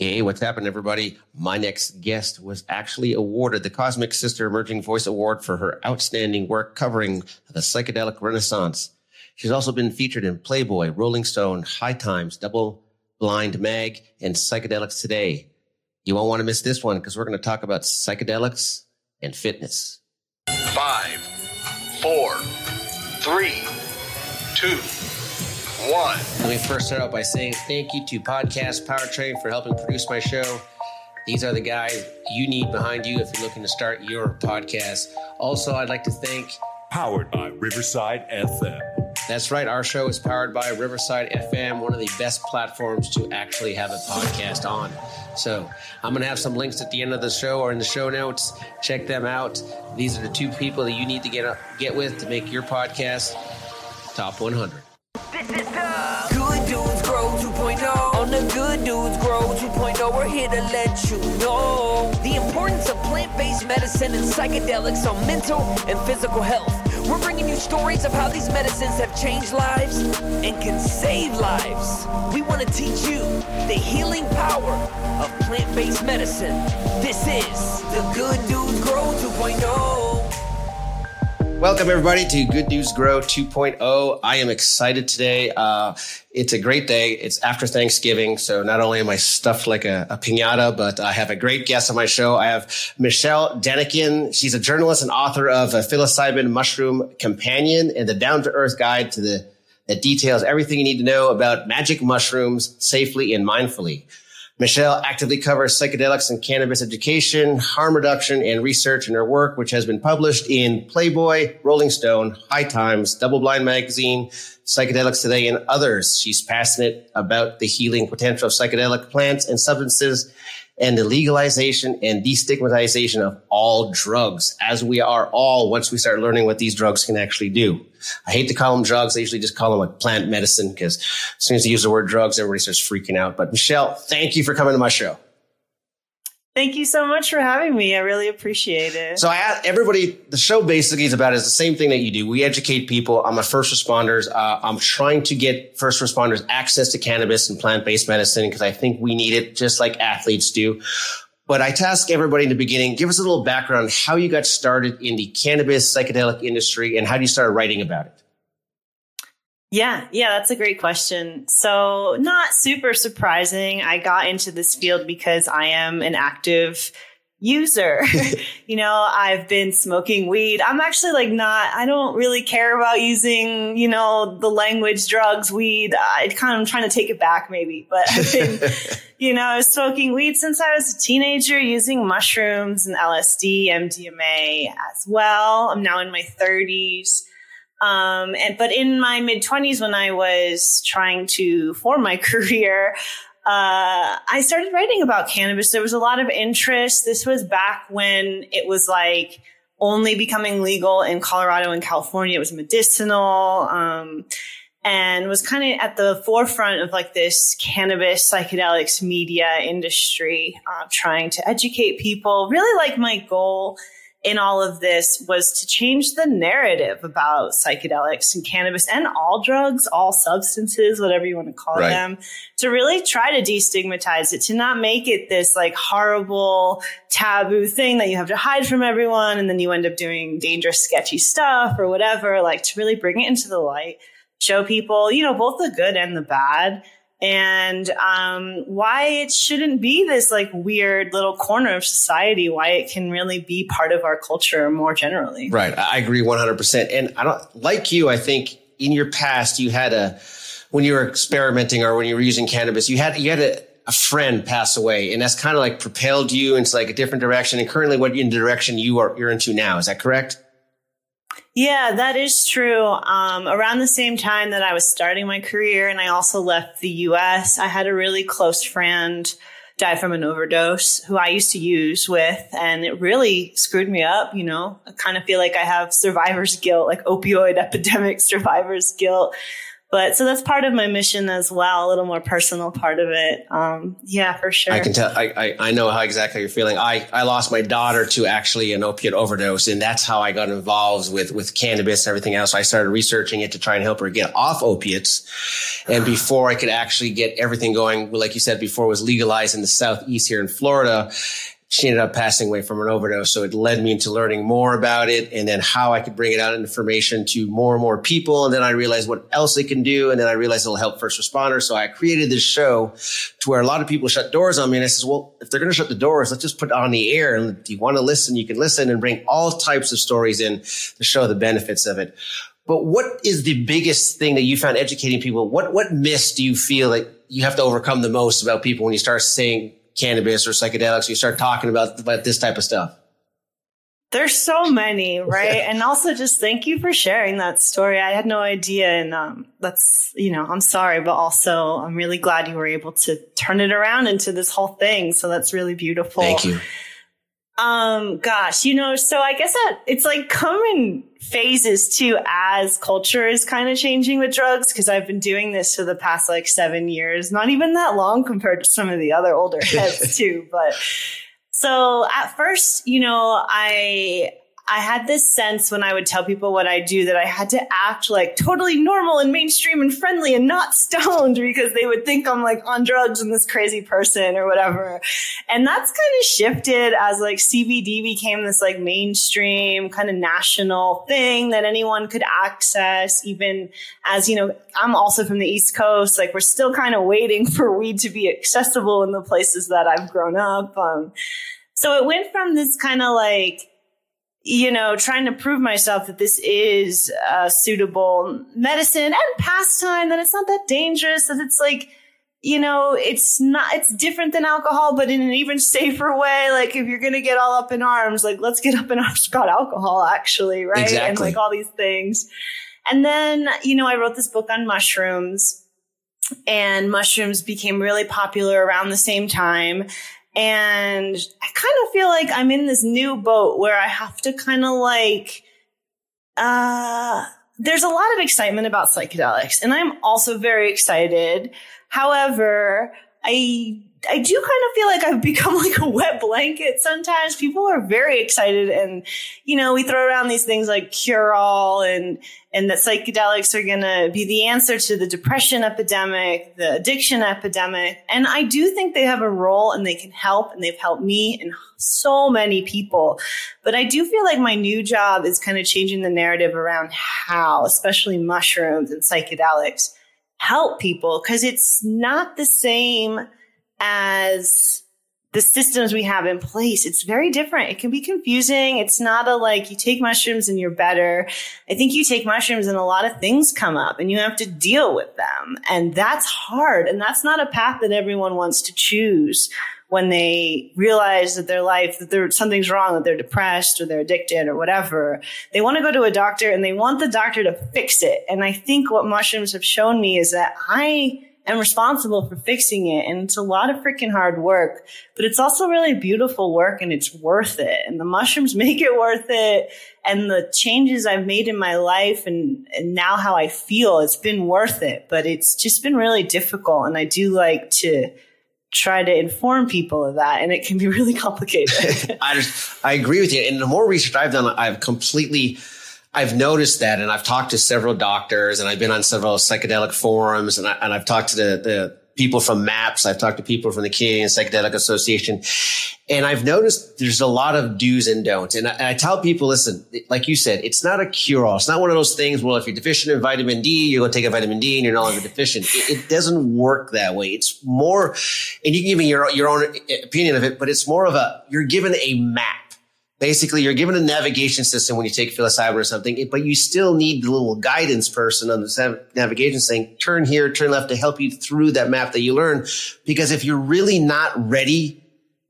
Okay, what's happened, everybody? My next guest was actually awarded the Cosmic Sister Emerging Voice Award for her outstanding work covering the psychedelic renaissance. She's also been featured in Playboy, Rolling Stone, High Times, Double Blind Mag, and Psychedelics Today. You won't want to miss this one because we're going to talk about psychedelics and fitness. Five, four, three, two, one. Let me first start out by saying thank you to Podcast Powertrain for helping produce my show. These are the guys you need behind you if you're looking to start your podcast. Also, I'd like to thank Powered by Riverside FM. That's right. Our show is powered by Riverside FM, one of the best platforms to actually have a podcast on. So I'm going to have some links at the end of the show or in the show notes. Check them out. These are the two people that you need to get up, get with to make your podcast top 100. Good Dudes Grow 2.0. On the Good Dudes Grow 2.0, we're here to let you know the importance of plant based medicine and psychedelics on mental and physical health. We're bringing you stories of how these medicines have changed lives and can save lives. We want to teach you the healing power of plant based medicine. This is the Good Dudes Grow 2.0. Welcome, everybody, to Good Dudes Grow 2.0. I am excited today. Uh, it's a great day. It's after Thanksgiving. So not only am I stuffed like a, a pinata, but I have a great guest on my show. I have Michelle Janikian. She's a journalist and author of a psilocybin mushroom companion and the down to earth guide to the that details everything you need to know about magic mushrooms safely and mindfully. Michelle actively covers psychedelics and cannabis education, harm reduction, and research in her work, which has been published in Playboy, Rolling Stone, High Times, Double Blind Magazine, Psychedelics Today, and others. She's passionate about the healing potential of psychedelic plants and substances and the legalization and destigmatization of all drugs, as we are all once we start learning what these drugs can actually do. I hate to call them drugs. I usually just call them like plant medicine because as soon as you use the word drugs, everybody starts freaking out. But Michelle, thank you for coming to my show. Thank you so much for having me. I really appreciate it. So I ask everybody, the show basically is about is the same thing that you do. We educate people. I'm a first responders. Uh, I'm trying to get first responders access to cannabis and plant-based medicine because I think we need it just like athletes do. But I task everybody in the beginning, give us a little background, how you got started in the cannabis psychedelic industry and how you start writing about it? Yeah, yeah, that's a great question. So, not super surprising. I got into this field because I am an active user. you know, I've been smoking weed. I'm actually like not, I don't really care about using, you know, the language, drugs, weed. I kind of am trying to take it back maybe, but I've been, you know, I was smoking weed since I was a teenager using mushrooms and LSD, MDMA as well. I'm now in my 30s. Um, and but in my mid twenties, when I was trying to form my career, uh, I started writing about cannabis. There was a lot of interest. This was back when it was like only becoming legal in Colorado and California. It was medicinal. Um, and was kind of at the forefront of like this cannabis psychedelics media industry, uh, trying to educate people. Really, like my goal in all of this was to change the narrative about psychedelics and cannabis and all drugs, all substances, whatever you want to call right. them, to really try to destigmatize it, to not make it this like horrible taboo thing that you have to hide from everyone. And then you end up doing dangerous, sketchy stuff or whatever, like to really bring it into the light, show people, you know, both the good and the bad and um, why it shouldn't be this like weird little corner of society, why it can really be part of our culture more generally. Right. I agree 100%. And I don't like you, I think in your past, you had a, when you were experimenting or when you were using cannabis, you had, you had a, a friend pass away and that's kind of like propelled you into like a different direction and currently what in the direction you are, you're into now. Is that correct? Yeah, that is true. Um, around the same time that I was starting my career and I also left the US, I had a really close friend die from an overdose who I used to use with, and it really screwed me up. You know, I kind of feel like I have survivor's guilt, like opioid epidemic survivor's guilt. But so that's part of my mission as well, a little more personal part of it. Um, yeah, for sure. I can tell. I, I, I know how exactly you're feeling. I, I lost my daughter to actually an opiate overdose, and that's how I got involved with with cannabis and everything else. I started researching it to try and help her get off opiates. And before I could actually get everything going, like you said before, was legalized in the southeast here in Florida she ended up passing away from an overdose. So it led me into learning more about it and then how I could bring it out information to more and more people. And then I realized what else it can do. And then I realized it'll help first responders. So I created this show to where a lot of people shut doors on me. And I says, well, if they're going to shut the doors, let's just put it on the air. And if you want to listen, you can listen and bring all types of stories in to show the benefits of it. But what is the biggest thing that you found educating people? What, what myths do you feel like you have to overcome the most about people when you start saying cannabis or psychedelics, you start talking about, about this type of stuff? There's so many, right? and also just thank you for sharing that story. I had no idea. And um, that's, you know, I'm sorry, but also I'm really glad you were able to turn it around into this whole thing. So that's really beautiful. Thank you. Um, gosh, you know, so I guess that it's like coming phases too as culture is kind of changing with drugs because I've been doing this for the past like seven years, not even that long compared to some of the other older heads too. But so at first, you know, I I had this sense when I would tell people what I do that I had to act like totally normal and mainstream and friendly and not stoned because they would think I'm like on drugs and this crazy person or whatever. And that's kind of shifted as like CBD became this like mainstream kind of national thing that anyone could access, even as, you know, I'm also from the East Coast. Like we're still kind of waiting for weed to be accessible in the places that I've grown up. Um, so it went from this kind of like, you know, trying to prove myself that this is a suitable medicine and pastime, that it's not that dangerous, that it's like, you know, it's not, it's different than alcohol, but in an even safer way. Like if you're going to get all up in arms, like let's get up in arms about alcohol actually, right? Exactly. And like all these things. And then, you know, I wrote this book on mushrooms and mushrooms became really popular around the same time. And I kind of feel like I'm in this new boat where I have to kind of like, uh, there's a lot of excitement about psychedelics and I'm also very excited. However, I I do kind of feel like I've become like a wet blanket sometimes. People are very excited and, you know, we throw around these things like cure all and, and that psychedelics are going to be the answer to the depression epidemic, the addiction epidemic. And I do think they have a role and they can help and they've helped me and so many people. But I do feel like my new job is kind of changing the narrative around how, especially mushrooms and psychedelics help people because it's not the same as the systems we have in place. It's very different. It can be confusing. It's not a like you take mushrooms and you're better. I think you take mushrooms and a lot of things come up and you have to deal with them. And that's hard. And that's not a path that everyone wants to choose when they realize that their life, that there, something's wrong, that they're depressed or they're addicted or whatever. They want to go to a doctor and they want the doctor to fix it. And I think what mushrooms have shown me is that I am responsible for fixing it. And it's a lot of freaking hard work, but it's also really beautiful work and it's worth it. And the mushrooms make it worth it. And the changes I've made in my life and, and now how I feel, it's been worth it, but it's just been really difficult. And I do like to, try to inform people of that and it can be really complicated. I just, I agree with you. And the more research I've done, I've completely I've noticed that, and I've talked to several doctors, and I've been on several psychedelic forums, and, I, and I've talked to the, the people from MAPS. I've talked to people from the Canadian Psychedelic Association, and I've noticed there's a lot of do's and don'ts. And I, and I tell people, listen, like you said, it's not a cure all. It's not one of those things. Well, if you're deficient in vitamin D, you're going to take a vitamin D, and you're no longer deficient. It, it doesn't work that way. It's more, and you can give me your your own opinion of it, but it's more of a you're given a map basically you're given a navigation system when you take psilocybin or something, but you still need the little guidance person on the navigation saying, turn here, turn left to help you through that map that you learn. Because if you're really not ready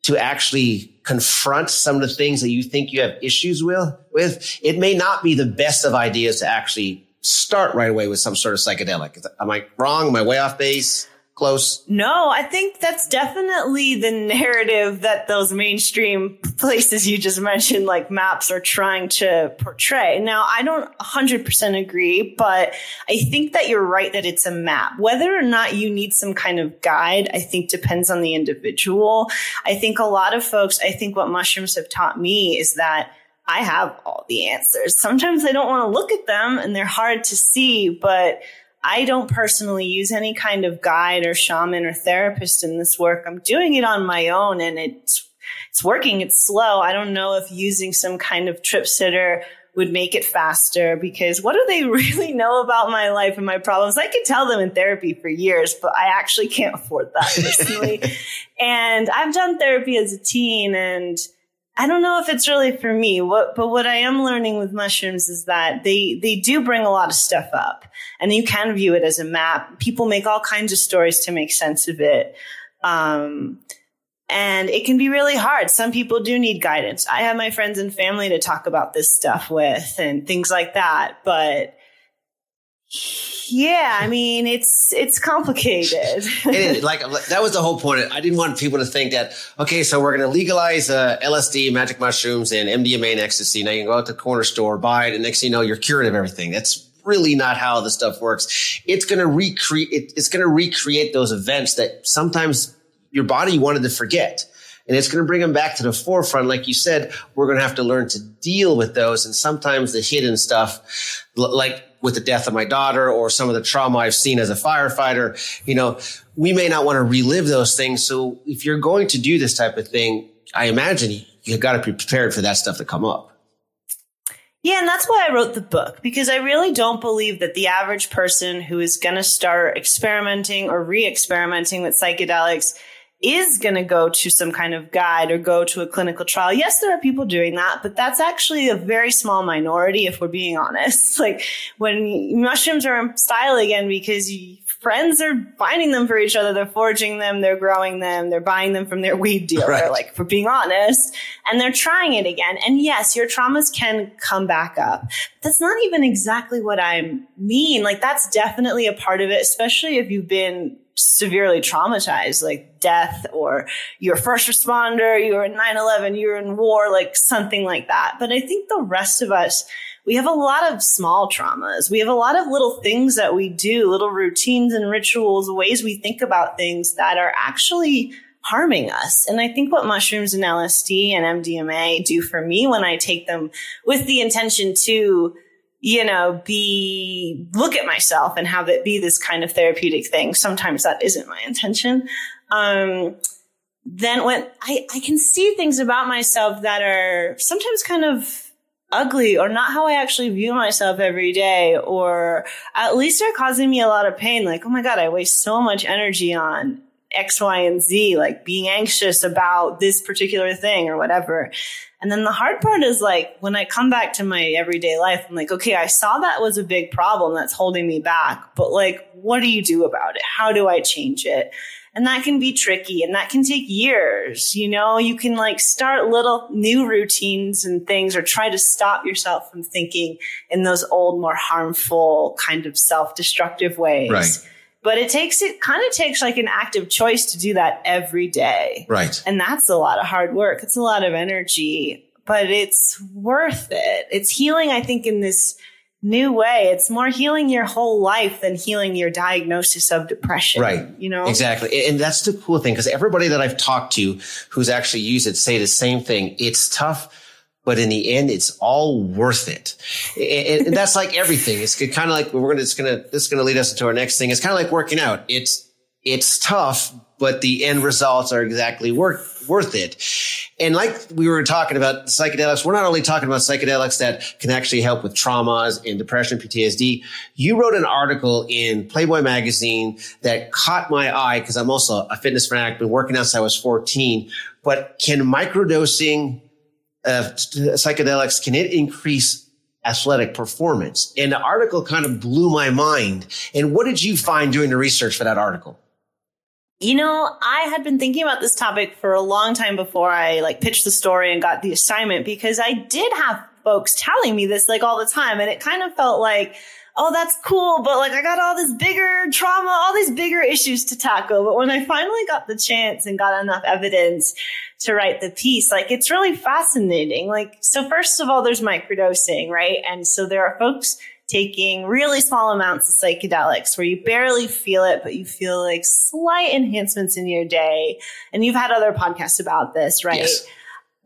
to actually confront some of the things that you think you have issues with, with, it may not be the best of ideas to actually start right away with some sort of psychedelic. Am I wrong? Am I way off base? Close? No, I think that's definitely the narrative that those mainstream places you just mentioned, like maps, are trying to portray. Now, I don't 100% agree, but I think that you're right that it's a map. Whether or not you need some kind of guide, I think depends on the individual. I think a lot of folks, I think what mushrooms have taught me is that I have all the answers. Sometimes I don't want to look at them and they're hard to see, but I don't personally use any kind of guide or shaman or therapist in this work. I'm doing it on my own and it's it's working. It's slow. I don't know if using some kind of trip sitter would make it faster because what do they really know about my life and my problems? I could tell them in therapy for years, but I actually can't afford that personally. and I've done therapy as a teen and I don't know if it's really for me. What, but what I am learning with mushrooms is that they, they do bring a lot of stuff up and you can view it as a map. People make all kinds of stories to make sense of it. Um, and it can be really hard. Some people do need guidance. I have my friends and family to talk about this stuff with and things like that. But yeah, I mean, it's it's complicated. it is like that was the whole point. I didn't want people to think that okay, so we're going to legalize uh, LSD, magic mushrooms, and MDMA and ecstasy. Now you can go out to the corner store, buy it, and next thing you know, you're cured of everything. That's really not how the stuff works. It's going to recreate. It, it's going to recreate those events that sometimes your body wanted to forget. And it's going to bring them back to the forefront. Like you said, we're going to have to learn to deal with those. And sometimes the hidden stuff, like with the death of my daughter or some of the trauma I've seen as a firefighter, you know, we may not want to relive those things. So if you're going to do this type of thing, I imagine you've got to be prepared for that stuff to come up. Yeah, and that's why I wrote the book because I really don't believe that the average person who is going to start experimenting or re experimenting with psychedelics is going to go to some kind of guide or go to a clinical trial. Yes, there are people doing that, but that's actually a very small minority if we're being honest. Like when mushrooms are in style again because you, friends are finding them for each other, they're foraging them, they're growing them, they're buying them from their weed dealer, right. like for being honest, and they're trying it again. And yes, your traumas can come back up. That's not even exactly what I mean. Like that's definitely a part of it, especially if you've been severely traumatized, like death or you're a first responder, you're in 9-11, you're in war, like something like that. But I think the rest of us, we have a lot of small traumas. We have a lot of little things that we do, little routines and rituals, ways we think about things that are actually harming us. And I think what mushrooms and LSD and MDMA do for me when I take them with the intention to you know, be, look at myself and have it be this kind of therapeutic thing. Sometimes that isn't my intention. Um, then when I, I can see things about myself that are sometimes kind of ugly or not how I actually view myself every day, or at least are causing me a lot of pain. Like, oh my God, I waste so much energy on X, Y, and Z, like being anxious about this particular thing or whatever. And then the hard part is like when I come back to my everyday life, I'm like, okay, I saw that was a big problem that's holding me back, but like, what do you do about it? How do I change it? And that can be tricky and that can take years. You know, you can like start little new routines and things or try to stop yourself from thinking in those old, more harmful kind of self destructive ways. Right but it takes it kind of takes like an active choice to do that every day. Right. And that's a lot of hard work. It's a lot of energy, but it's worth it. It's healing, I think, in this new way. It's more healing your whole life than healing your diagnosis of depression. Right. You know? Exactly. And that's the cool thing because everybody that I've talked to who's actually used it say the same thing. It's tough but in the end, it's all worth it. And, and that's like everything. It's kind of like we're gonna. It's gonna. This is gonna lead us into our next thing. It's kind of like working out. It's it's tough, but the end results are exactly worth worth it. And like we were talking about psychedelics, we're not only talking about psychedelics that can actually help with traumas and depression, PTSD. You wrote an article in Playboy magazine that caught my eye because I'm also a fitness fanatic, been working out since I was 14. But can microdosing uh, psychedelics, can it increase athletic performance? And the article kind of blew my mind. And what did you find doing the research for that article? You know, I had been thinking about this topic for a long time before I like pitched the story and got the assignment because I did have folks telling me this like all the time. And it kind of felt like, oh, that's cool, but like I got all this bigger trauma, all these bigger issues to tackle. But when I finally got the chance and got enough evidence to write the piece, like it's really fascinating. Like, so first of all, there's microdosing, right? And so there are folks taking really small amounts of psychedelics where you barely feel it, but you feel like slight enhancements in your day. And you've had other podcasts about this, right? Yes.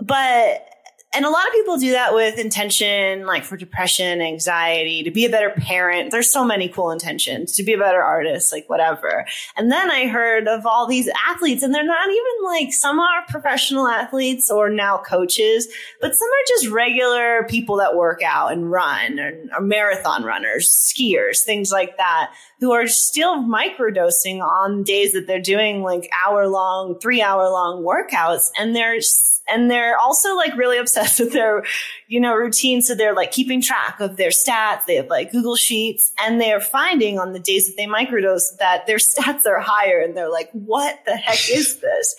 But and a lot of people do that with intention, like for depression, anxiety, to be a better parent. There's so many cool intentions to be a better artist, like whatever. And then I heard of all these athletes, and they're not even like some are professional athletes or now coaches, but some are just regular people that work out and run or, or marathon runners, skiers, things like that, who are still microdosing on days that they're doing like hour long, three hour long workouts. And they're and they're also like really obsessed with their, you know, routine. So they're like keeping track of their stats. They have like Google Sheets and they're finding on the days that they microdose that their stats are higher and they're like, what the heck is this?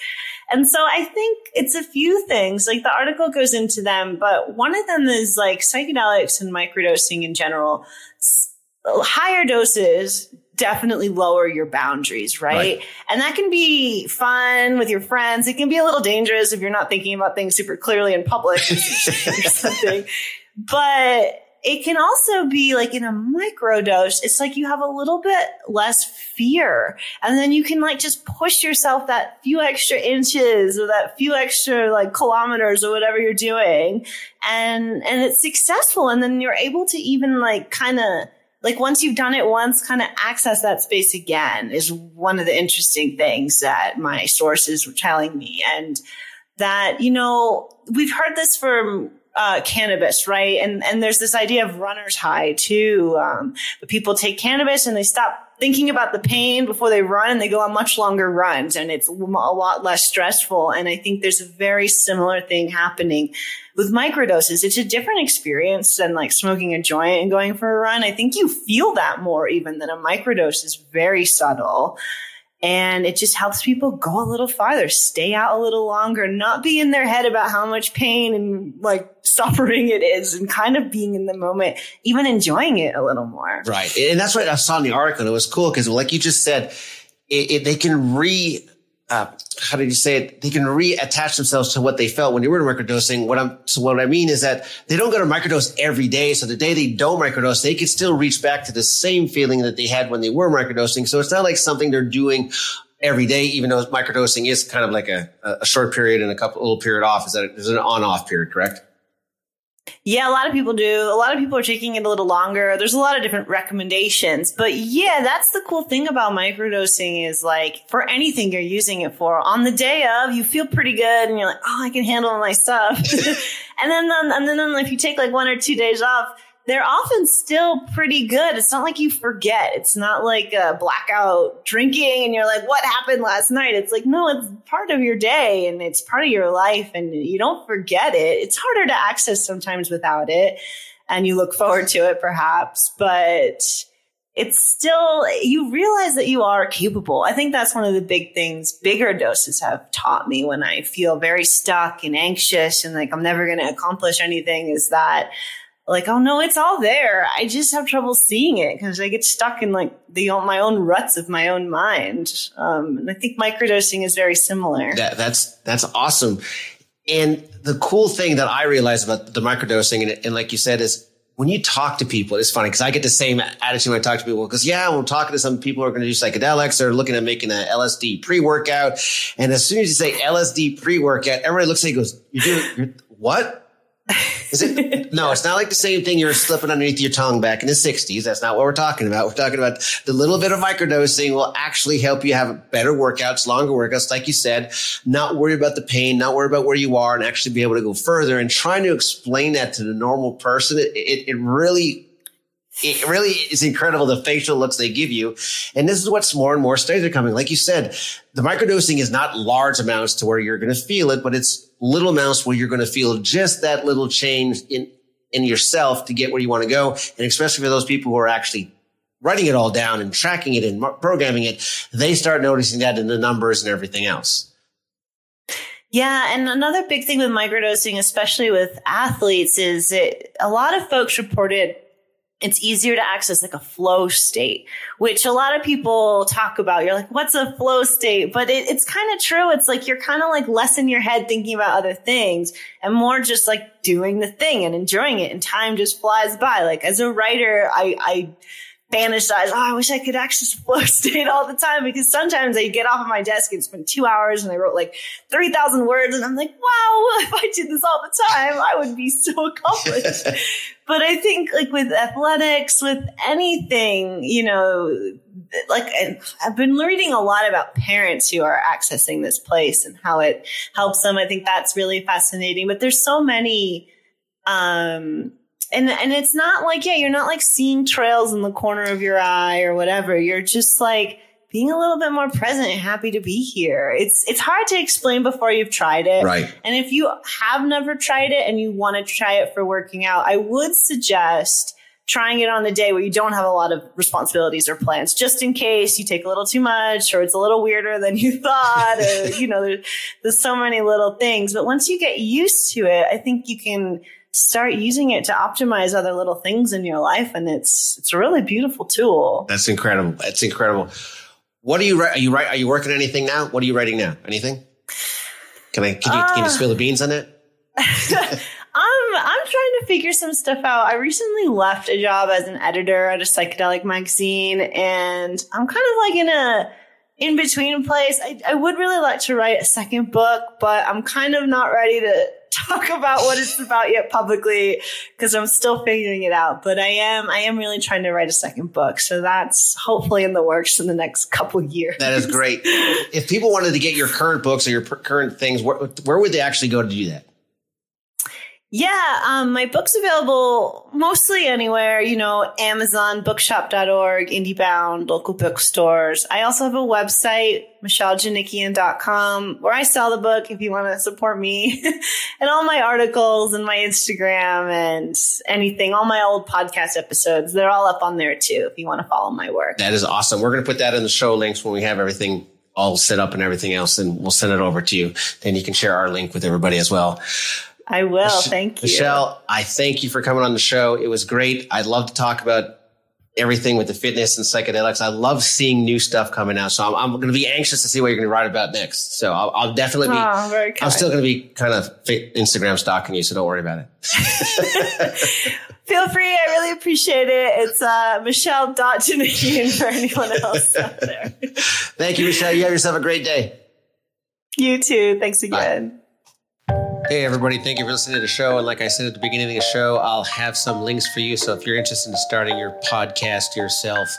And so I think it's a few things. Like the article goes into them, but one of them is like psychedelics and microdosing in general. Higher doses definitely lower your boundaries, right? right? And that can be fun with your friends. It can be a little dangerous if you're not thinking about things super clearly in public or something. But it can also be like in a micro dose, it's like you have a little bit less fear. And then you can like just push yourself that few extra inches or that few extra like kilometers or whatever you're doing. And, and it's successful. And then you're able to even like kind of like once you've done it once, kind of access that space again is one of the interesting things that my sources were telling me. And that, you know, we've heard this from uh, cannabis, right? And and there's this idea of runner's high too. Um, but people take cannabis and they stop thinking about the pain before they run and they go on much longer runs and it's a lot less stressful. And I think there's a very similar thing happening with microdoses, it's a different experience than like smoking a joint and going for a run. I think you feel that more even than a microdose is very subtle. And it just helps people go a little farther, stay out a little longer, not be in their head about how much pain and like suffering it is and kind of being in the moment, even enjoying it a little more. Right. And that's what I saw in the article. And it was cool because like you just said, it, it, they can re uh, how did you say it? They can reattach themselves to what they felt when they were microdosing. What I'm, so what I mean is that they don't go to microdose every day. So the day they don't microdose, they can still reach back to the same feeling that they had when they were microdosing. So it's not like something they're doing every day, even though microdosing is kind of like a, a short period and a couple little period off. Is that there's an on off period, correct? Yeah, a lot of people do. A lot of people are taking it a little longer. There's a lot of different recommendations. But yeah, that's the cool thing about microdosing is like for anything you're using it for, on the day of, you feel pretty good and you're like, oh, I can handle my stuff. and then, and then if you take like one or two days off, they're often still pretty good. It's not like you forget. It's not like a blackout drinking and you're like, what happened last night? It's like, no, it's part of your day and it's part of your life and you don't forget it. It's harder to access sometimes without it. And you look forward to it perhaps, but it's still, you realize that you are capable. I think that's one of the big things bigger doses have taught me when I feel very stuck and anxious and like I'm never going to accomplish anything is that like, oh no, it's all there. I just have trouble seeing it because I get stuck in like the my own ruts of my own mind. Um, and I think microdosing is very similar. That, that's that's awesome. And the cool thing that I realize about the microdosing, and, and like you said, is when you talk to people, it's funny because I get the same attitude when I talk to people. Because yeah, we're talking to some people who are going to do psychedelics, they're looking at making an LSD pre-workout, and as soon as you say LSD pre-workout, everybody looks at you, goes, "You do what?" Is it? No, it's not like the same thing you're slipping underneath your tongue back in the 60s. That's not what we're talking about. We're talking about the little bit of microdosing will actually help you have better workouts, longer workouts, like you said, not worry about the pain, not worry about where you are and actually be able to go further and trying to explain that to the normal person. It, it, it really it really is incredible the facial looks they give you. And this is what's more and more studies are coming. Like you said, the microdosing is not large amounts to where you're going to feel it, but it's little amounts where you're going to feel just that little change in, in yourself to get where you want to go. And especially for those people who are actually writing it all down and tracking it and programming it, they start noticing that in the numbers and everything else. Yeah, and another big thing with microdosing, especially with athletes, is it, a lot of folks reported it's easier to access like a flow state, which a lot of people talk about. You're like, what's a flow state? But it, it's kind of true. It's like you're kind of like less in your head thinking about other things and more just like doing the thing and enjoying it. And time just flies by. Like as a writer, I, I, fantasize, oh, I wish I could access flow state all the time because sometimes I get off of my desk and spend two hours and I wrote like 3,000 words and I'm like, wow, if I did this all the time, I would be so accomplished. but I think like with athletics, with anything, you know, like I've been reading a lot about parents who are accessing this place and how it helps them. I think that's really fascinating, but there's so many, um, and and it's not like yeah, you're not like seeing trails in the corner of your eye or whatever. You're just like being a little bit more present and happy to be here. It's it's hard to explain before you've tried it. Right. And if you have never tried it and you want to try it for working out, I would suggest trying it on the day where you don't have a lot of responsibilities or plans, just in case you take a little too much or it's a little weirder than you thought, or you know, there's, there's so many little things. But once you get used to it, I think you can start using it to optimize other little things in your life and it's it's a really beautiful tool that's incredible that's incredible what are you are you right are you working anything now? What are you writing now? Anything? Can i can you, uh, can you spill the beans on it? I'm I'm trying to figure some stuff out. I recently left a job as an editor at a psychedelic magazine, and I'm kind of like in a in between place. I, I would really like to write a second book, but I'm kind of not ready to talk about what it's about yet publicly because I'm still figuring it out. But I am, I am really trying to write a second book. So that's hopefully in the works in the next couple years. That is great. if people wanted to get your current books or your current things, where, where would they actually go to do that? Yeah, um, my book's available mostly anywhere, you know, Amazon, bookshop.org, IndieBound, local bookstores. I also have a website, michellejanikian.com, where I sell the book if you want to support me and all my articles and my Instagram and anything, all my old podcast episodes. They're all up on there too if you want to follow my work. That is awesome. We're going to put that in the show links when we have everything all set up and everything else, and we'll send it over to you. Then you can share our link with everybody as well. I will. Thank you. Michelle, I thank you for coming on the show. It was great. I'd love to talk about everything with the fitness and psychedelics. I love seeing new stuff coming out. So I'm, I'm going to be anxious to see what you're going to write about next. So I'll, I'll definitely be, oh, I'm still going to be kind of Instagram stalking you. So don't worry about it. Feel free. I really appreciate it. It's uh, Michelle.Janikian for anyone else out there. Thank you, Michelle. You have yourself a great day. You too. Thanks again. Bye. Hey, everybody. Thank you for listening to the show. And like I said at the beginning of the show, I'll have some links for you. So if you're interested in starting your podcast yourself,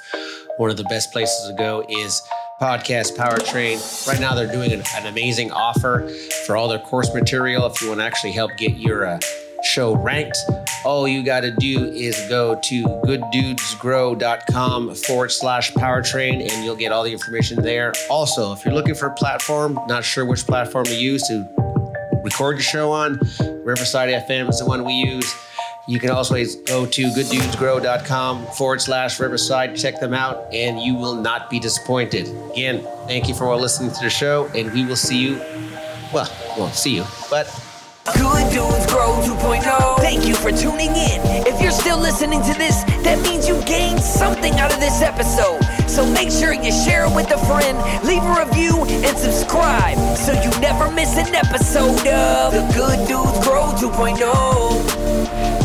one of the best places to go is Podcast Powertrain. Right now, they're doing an, an amazing offer for all their course material. If you want to actually help get your uh, show ranked, all you got to do is go to gooddudesgrow.com forward slash powertrain and you'll get all the information there. Also, if you're looking for a platform, not sure which platform to use to record your show on. Riverside FM is the one we use. You can also go to gooddudesgrow.com forward slash Riverside. Check them out, and you will not be disappointed. Again, thank you for listening to the show, and we will see you. Well, we won't see you, but Good Dudes Grow 2.0. Thank you for tuning in. If you're still listening to this, that means you gained something out of this episode. So make sure you share it with a friend, leave a review, and subscribe so you never miss an episode of The Good Dudes Grow 2.0.